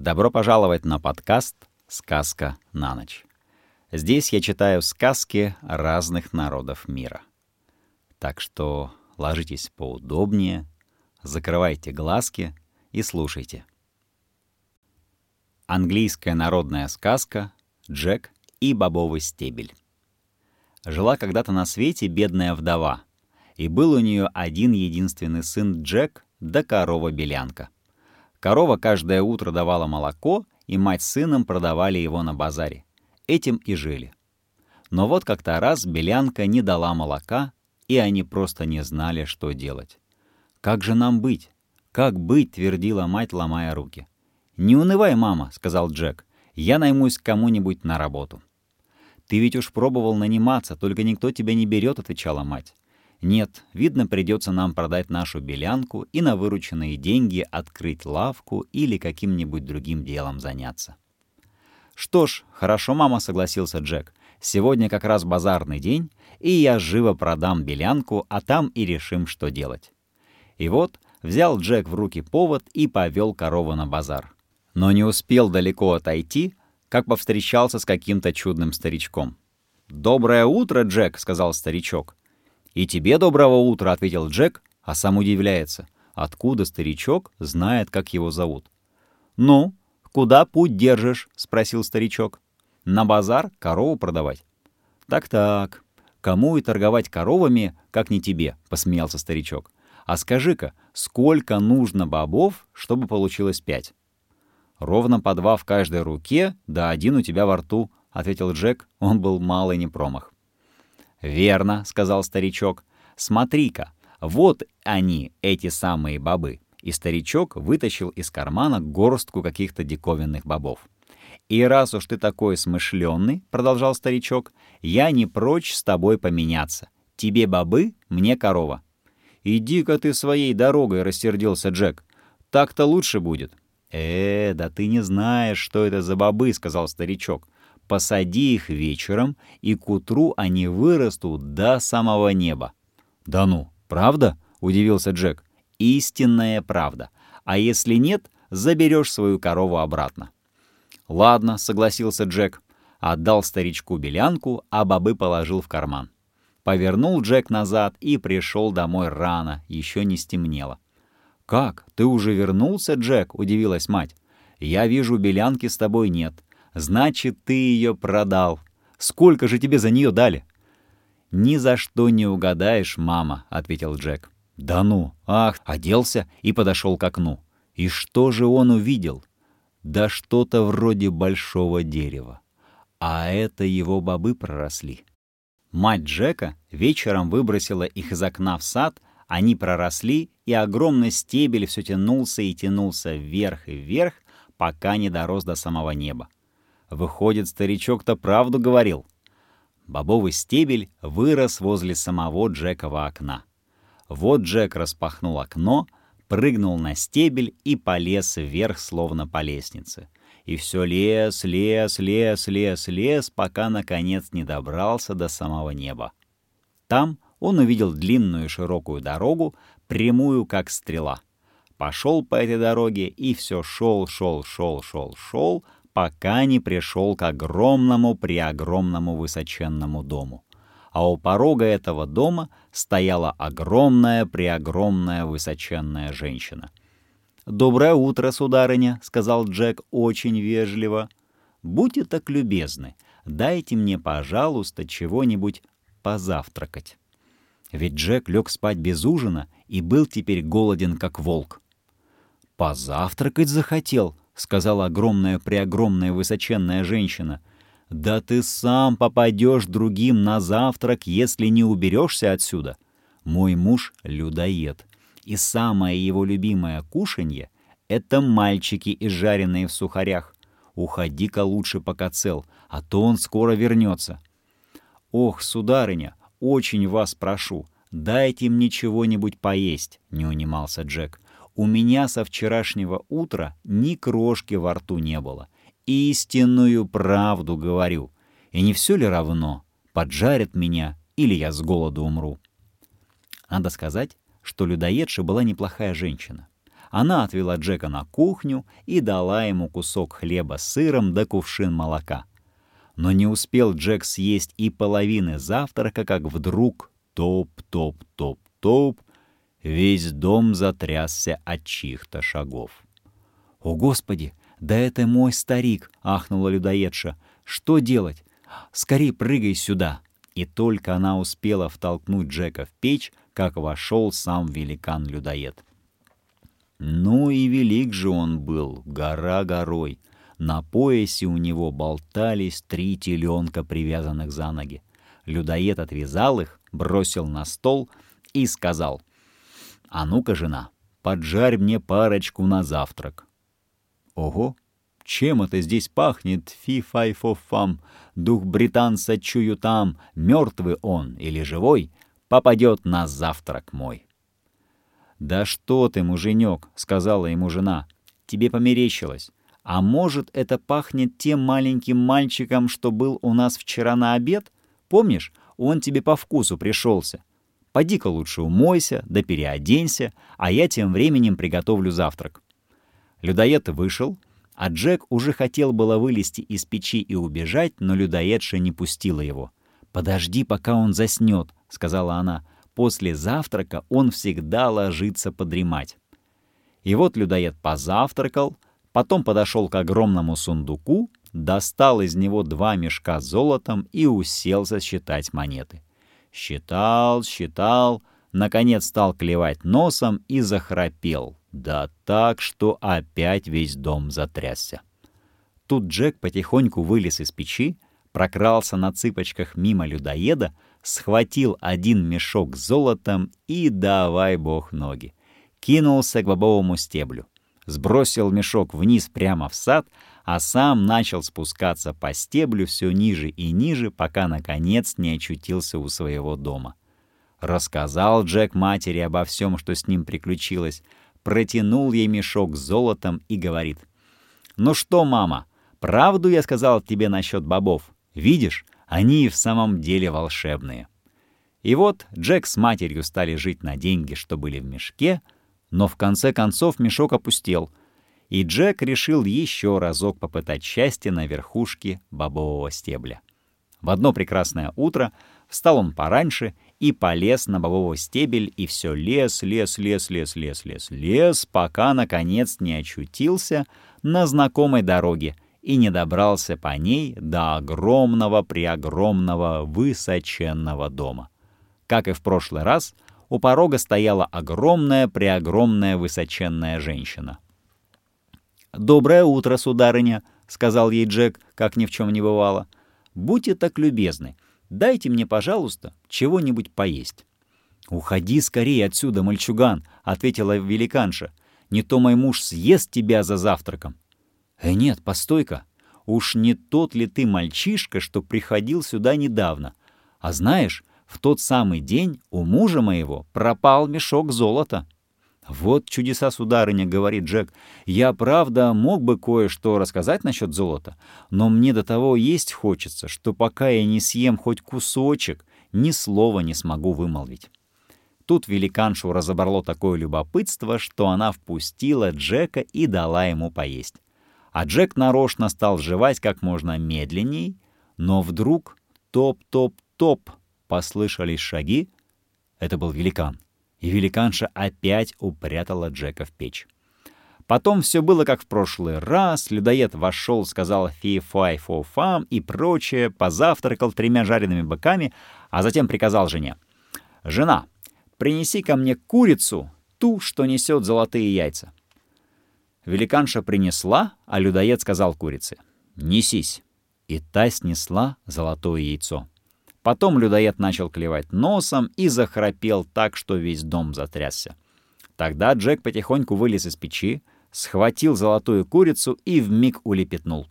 Добро пожаловать на подкаст «Сказка на ночь». Здесь я читаю сказки разных народов мира. Так что ложитесь поудобнее, закрывайте глазки и слушайте. Английская народная сказка «Джек и бобовый стебель». Жила когда-то на свете бедная вдова, и был у нее один единственный сын Джек да корова-белянка. Корова каждое утро давала молоко, и мать с сыном продавали его на базаре. Этим и жили. Но вот как-то раз белянка не дала молока, и они просто не знали, что делать. «Как же нам быть? Как быть?» — твердила мать, ломая руки. «Не унывай, мама», — сказал Джек. «Я наймусь кому-нибудь на работу». «Ты ведь уж пробовал наниматься, только никто тебя не берет», — отвечала мать. «Нет, видно, придется нам продать нашу белянку и на вырученные деньги открыть лавку или каким-нибудь другим делом заняться». «Что ж, хорошо, мама», — согласился Джек. «Сегодня как раз базарный день, и я живо продам белянку, а там и решим, что делать». И вот взял Джек в руки повод и повел корову на базар но не успел далеко отойти, как повстречался с каким-то чудным старичком. «Доброе утро, Джек!» — сказал старичок. «И тебе доброго утра!» — ответил Джек, а сам удивляется. Откуда старичок знает, как его зовут? «Ну, куда путь держишь?» — спросил старичок. «На базар корову продавать». «Так-так, кому и торговать коровами, как не тебе?» — посмеялся старичок. «А скажи-ка, сколько нужно бобов, чтобы получилось пять?» «Ровно по два в каждой руке, да один у тебя во рту», — ответил Джек. Он был малый не промах. «Верно», — сказал старичок. «Смотри-ка, вот они, эти самые бобы». И старичок вытащил из кармана горстку каких-то диковинных бобов. «И раз уж ты такой смышленный, — продолжал старичок, — я не прочь с тобой поменяться. Тебе бобы, мне корова». «Иди-ка ты своей дорогой», — рассердился Джек. «Так-то лучше будет. «Э, да ты не знаешь, что это за бобы», — сказал старичок. «Посади их вечером, и к утру они вырастут до самого неба». «Да ну, правда?» — удивился Джек. «Истинная правда. А если нет, заберешь свою корову обратно». «Ладно», — согласился Джек. Отдал старичку белянку, а бобы положил в карман. Повернул Джек назад и пришел домой рано, еще не стемнело. «Как? Ты уже вернулся, Джек?» — удивилась мать. «Я вижу, белянки с тобой нет. Значит, ты ее продал. Сколько же тебе за нее дали?» «Ни за что не угадаешь, мама», — ответил Джек. «Да ну! Ах!» — оделся и подошел к окну. И что же он увидел? Да что-то вроде большого дерева. А это его бобы проросли. Мать Джека вечером выбросила их из окна в сад, они проросли, и огромный стебель все тянулся и тянулся вверх и вверх, пока не дорос до самого неба. Выходит, старичок-то правду говорил. Бобовый стебель вырос возле самого Джекова окна. Вот Джек распахнул окно, прыгнул на стебель и полез вверх, словно по лестнице. И все лес, лес, лес, лес, лес, пока, наконец, не добрался до самого неба. Там он увидел длинную широкую дорогу, прямую как стрела. Пошел по этой дороге и все шел, шел, шел, шел, шел, пока не пришел к огромному преогромному высоченному дому. А у порога этого дома стояла огромная преогромная высоченная женщина. «Доброе утро, сударыня», — сказал Джек очень вежливо. «Будьте так любезны, дайте мне, пожалуйста, чего-нибудь позавтракать». Ведь Джек лег спать без ужина и был теперь голоден, как волк. «Позавтракать захотел», — сказала огромная-преогромная высоченная женщина. «Да ты сам попадешь другим на завтрак, если не уберешься отсюда. Мой муж — людоед, и самое его любимое кушанье — это мальчики, изжаренные в сухарях. Уходи-ка лучше, пока цел, а то он скоро вернется». «Ох, сударыня, очень вас прошу, дайте мне чего-нибудь поесть», — не унимался Джек. «У меня со вчерашнего утра ни крошки во рту не было. Истинную правду говорю. И не все ли равно, поджарят меня или я с голоду умру?» Надо сказать, что людоедша была неплохая женщина. Она отвела Джека на кухню и дала ему кусок хлеба с сыром да кувшин молока. Но не успел Джек съесть и половины завтрака, как вдруг топ-топ-топ-топ весь дом затрясся от чьих-то шагов. «О, Господи! Да это мой старик!» — ахнула людоедша. «Что делать? Скорей прыгай сюда!» И только она успела втолкнуть Джека в печь, как вошел сам великан-людоед. Ну и велик же он был, гора горой. На поясе у него болтались три теленка, привязанных за ноги. Людоед отвязал их, бросил на стол и сказал, «А ну-ка, жена, поджарь мне парочку на завтрак». Ого, чем это здесь пахнет, фи-фай-фо-фам, дух британца чую там, мертвый он или живой, попадет на завтрак мой. «Да что ты, муженек!» — сказала ему жена. «Тебе померещилось. А может, это пахнет тем маленьким мальчиком, что был у нас вчера на обед? Помнишь, он тебе по вкусу пришелся. Поди-ка лучше умойся, да переоденься, а я тем временем приготовлю завтрак». Людоед вышел, а Джек уже хотел было вылезти из печи и убежать, но людоедша не пустила его. «Подожди, пока он заснет», — сказала она после завтрака он всегда ложится подремать. И вот людоед позавтракал, потом подошел к огромному сундуку, достал из него два мешка с золотом и уселся считать монеты. Считал, считал, наконец стал клевать носом и захрапел. Да так, что опять весь дом затрясся. Тут Джек потихоньку вылез из печи, прокрался на цыпочках мимо людоеда, схватил один мешок с золотом и давай бог ноги. Кинулся к бобовому стеблю. Сбросил мешок вниз прямо в сад, а сам начал спускаться по стеблю все ниже и ниже, пока, наконец, не очутился у своего дома. Рассказал Джек матери обо всем, что с ним приключилось, протянул ей мешок с золотом и говорит. «Ну что, мама, правду я сказал тебе насчет бобов? Видишь, они и в самом деле волшебные. И вот Джек с матерью стали жить на деньги, что были в мешке, но в конце концов мешок опустел, и Джек решил еще разок попытать счастье на верхушке бобового стебля. В одно прекрасное утро встал он пораньше и полез на бобовый стебель, и все лес, лес, лес, лес, лес, лес, лес, пока, наконец, не очутился на знакомой дороге — и не добрался по ней до огромного-преогромного высоченного дома. Как и в прошлый раз, у порога стояла огромная-преогромная высоченная женщина. «Доброе утро, сударыня», — сказал ей Джек, как ни в чем не бывало. «Будьте так любезны, дайте мне, пожалуйста, чего-нибудь поесть». «Уходи скорее отсюда, мальчуган», — ответила великанша. «Не то мой муж съест тебя за завтраком». «Э, нет, постой-ка. Уж не тот ли ты мальчишка, что приходил сюда недавно? А знаешь, в тот самый день у мужа моего пропал мешок золота». «Вот чудеса, сударыня», — говорит Джек. «Я, правда, мог бы кое-что рассказать насчет золота, но мне до того есть хочется, что пока я не съем хоть кусочек, ни слова не смогу вымолвить». Тут великаншу разобрало такое любопытство, что она впустила Джека и дала ему поесть а Джек нарочно стал жевать как можно медленней, но вдруг топ-топ-топ послышались шаги. Это был великан, и великанша опять упрятала Джека в печь. Потом все было как в прошлый раз. Людоед вошел, сказал фи-фай-фо-фам и прочее, позавтракал тремя жареными быками, а затем приказал жене. «Жена, принеси ко мне курицу, ту, что несет золотые яйца». Великанша принесла, а людоед сказал курице «Несись». И та снесла золотое яйцо. Потом людоед начал клевать носом и захрапел так, что весь дом затрясся. Тогда Джек потихоньку вылез из печи, схватил золотую курицу и вмиг улепетнул.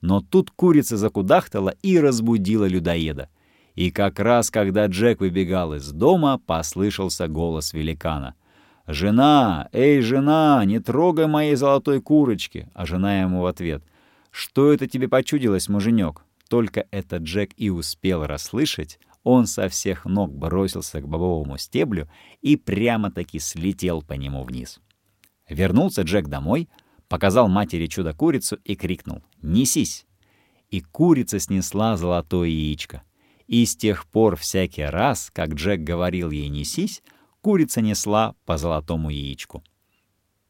Но тут курица закудахтала и разбудила людоеда. И как раз, когда Джек выбегал из дома, послышался голос великана. «Жена! Эй, жена! Не трогай моей золотой курочки!» А жена ему в ответ. «Что это тебе почудилось, муженек?» Только это Джек и успел расслышать. Он со всех ног бросился к бобовому стеблю и прямо-таки слетел по нему вниз. Вернулся Джек домой, показал матери чудо-курицу и крикнул «Несись!». И курица снесла золотое яичко. И с тех пор всякий раз, как Джек говорил ей «несись», курица несла по золотому яичку.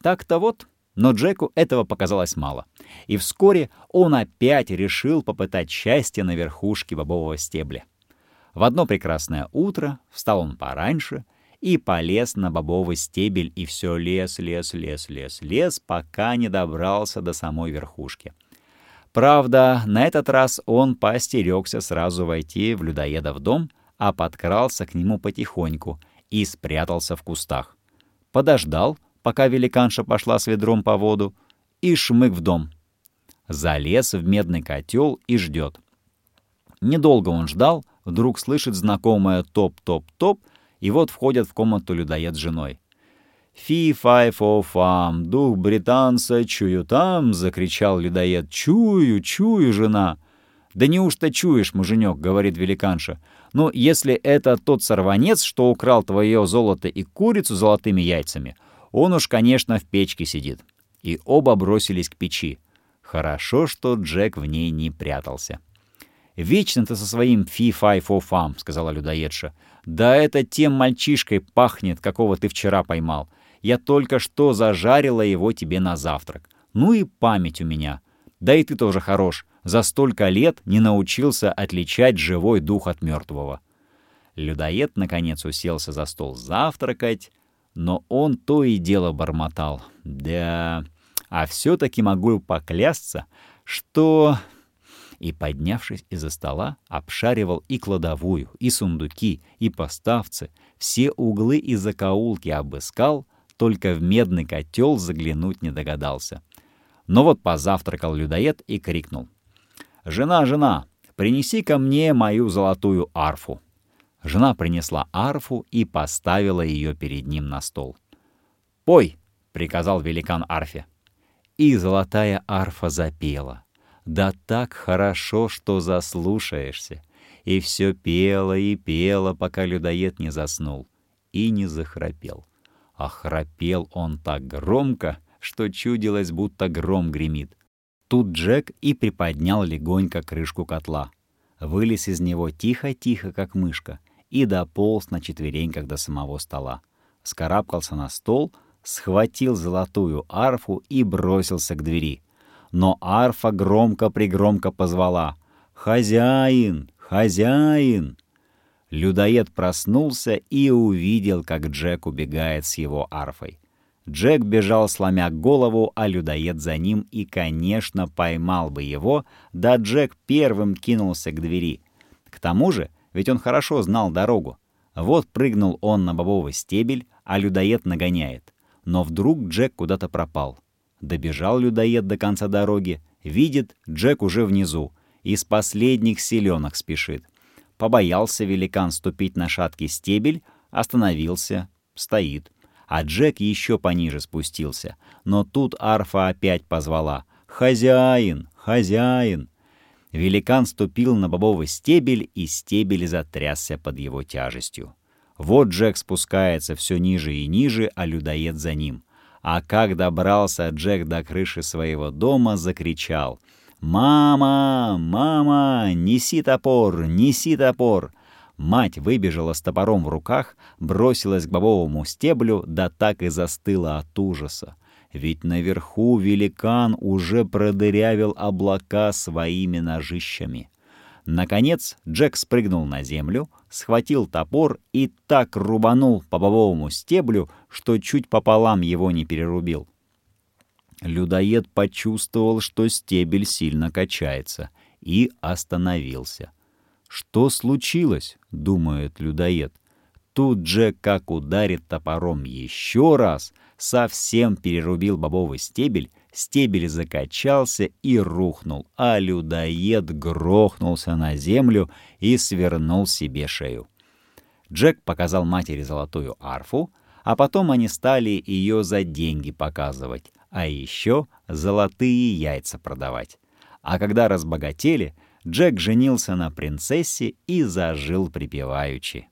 Так-то вот, но Джеку этого показалось мало. И вскоре он опять решил попытать счастье на верхушке бобового стебля. В одно прекрасное утро встал он пораньше и полез на бобовый стебель, и все лез, лез, лез, лез, лез, пока не добрался до самой верхушки. Правда, на этот раз он поостерегся сразу войти в людоеда в дом, а подкрался к нему потихоньку и спрятался в кустах. Подождал, пока великанша пошла с ведром по воду, и шмык в дом. Залез в медный котел и ждет. Недолго он ждал, вдруг слышит знакомое топ-топ-топ, и вот входят в комнату людоед с женой. «Фи-фай-фо-фам, дух британца, чую там!» — закричал людоед. «Чую, чую, жена!» «Да неужто чуешь, муженек?» — говорит великанша. «Ну, если это тот сорванец, что украл твое золото и курицу золотыми яйцами, он уж, конечно, в печке сидит». И оба бросились к печи. Хорошо, что Джек в ней не прятался. «Вечно ты со своим фи-фай-фо-фам», — сказала людоедша. «Да это тем мальчишкой пахнет, какого ты вчера поймал. Я только что зажарила его тебе на завтрак. Ну и память у меня. Да и ты тоже хорош. За столько лет не научился отличать живой дух от мертвого». Людоед, наконец, уселся за стол завтракать, но он то и дело бормотал. «Да, а все-таки могу поклясться, что и, поднявшись из-за стола, обшаривал и кладовую, и сундуки, и поставцы, все углы и закоулки обыскал, только в медный котел заглянуть не догадался. Но вот позавтракал людоед и крикнул. «Жена, жена, принеси ко мне мою золотую арфу». Жена принесла арфу и поставила ее перед ним на стол. «Пой!» — приказал великан арфе. И золотая арфа запела. Да так хорошо, что заслушаешься. И все пело и пело, пока людоед не заснул и не захрапел. А храпел он так громко, что чудилось, будто гром гремит. Тут Джек и приподнял легонько крышку котла. Вылез из него тихо-тихо, как мышка, и дополз на четвереньках до самого стола. Скарабкался на стол, схватил золотую арфу и бросился к двери но арфа громко-пригромко позвала «Хозяин! Хозяин!». Людоед проснулся и увидел, как Джек убегает с его арфой. Джек бежал, сломя голову, а людоед за ним и, конечно, поймал бы его, да Джек первым кинулся к двери. К тому же, ведь он хорошо знал дорогу. Вот прыгнул он на бобовый стебель, а людоед нагоняет. Но вдруг Джек куда-то пропал. Добежал людоед до конца дороги, видит, Джек уже внизу, из последних селенок спешит. Побоялся великан ступить на шаткий стебель, остановился, стоит. А Джек еще пониже спустился. Но тут арфа опять позвала «Хозяин! Хозяин!» Великан ступил на бобовый стебель, и стебель затрясся под его тяжестью. Вот Джек спускается все ниже и ниже, а людоед за ним — а как добрался Джек до крыши своего дома, закричал «Мама! Мама! Неси топор! Неси топор!» Мать выбежала с топором в руках, бросилась к бобовому стеблю, да так и застыла от ужаса. Ведь наверху великан уже продырявил облака своими ножищами. Наконец Джек спрыгнул на землю, схватил топор и так рубанул по бобовому стеблю, что чуть пополам его не перерубил. Людоед почувствовал, что стебель сильно качается, и остановился. «Что случилось?» — думает людоед. Тут Джек как ударит топором еще раз, совсем перерубил бобовый стебель стебель закачался и рухнул, а людоед грохнулся на землю и свернул себе шею. Джек показал матери золотую арфу, а потом они стали ее за деньги показывать, а еще золотые яйца продавать. А когда разбогатели, Джек женился на принцессе и зажил припеваючи.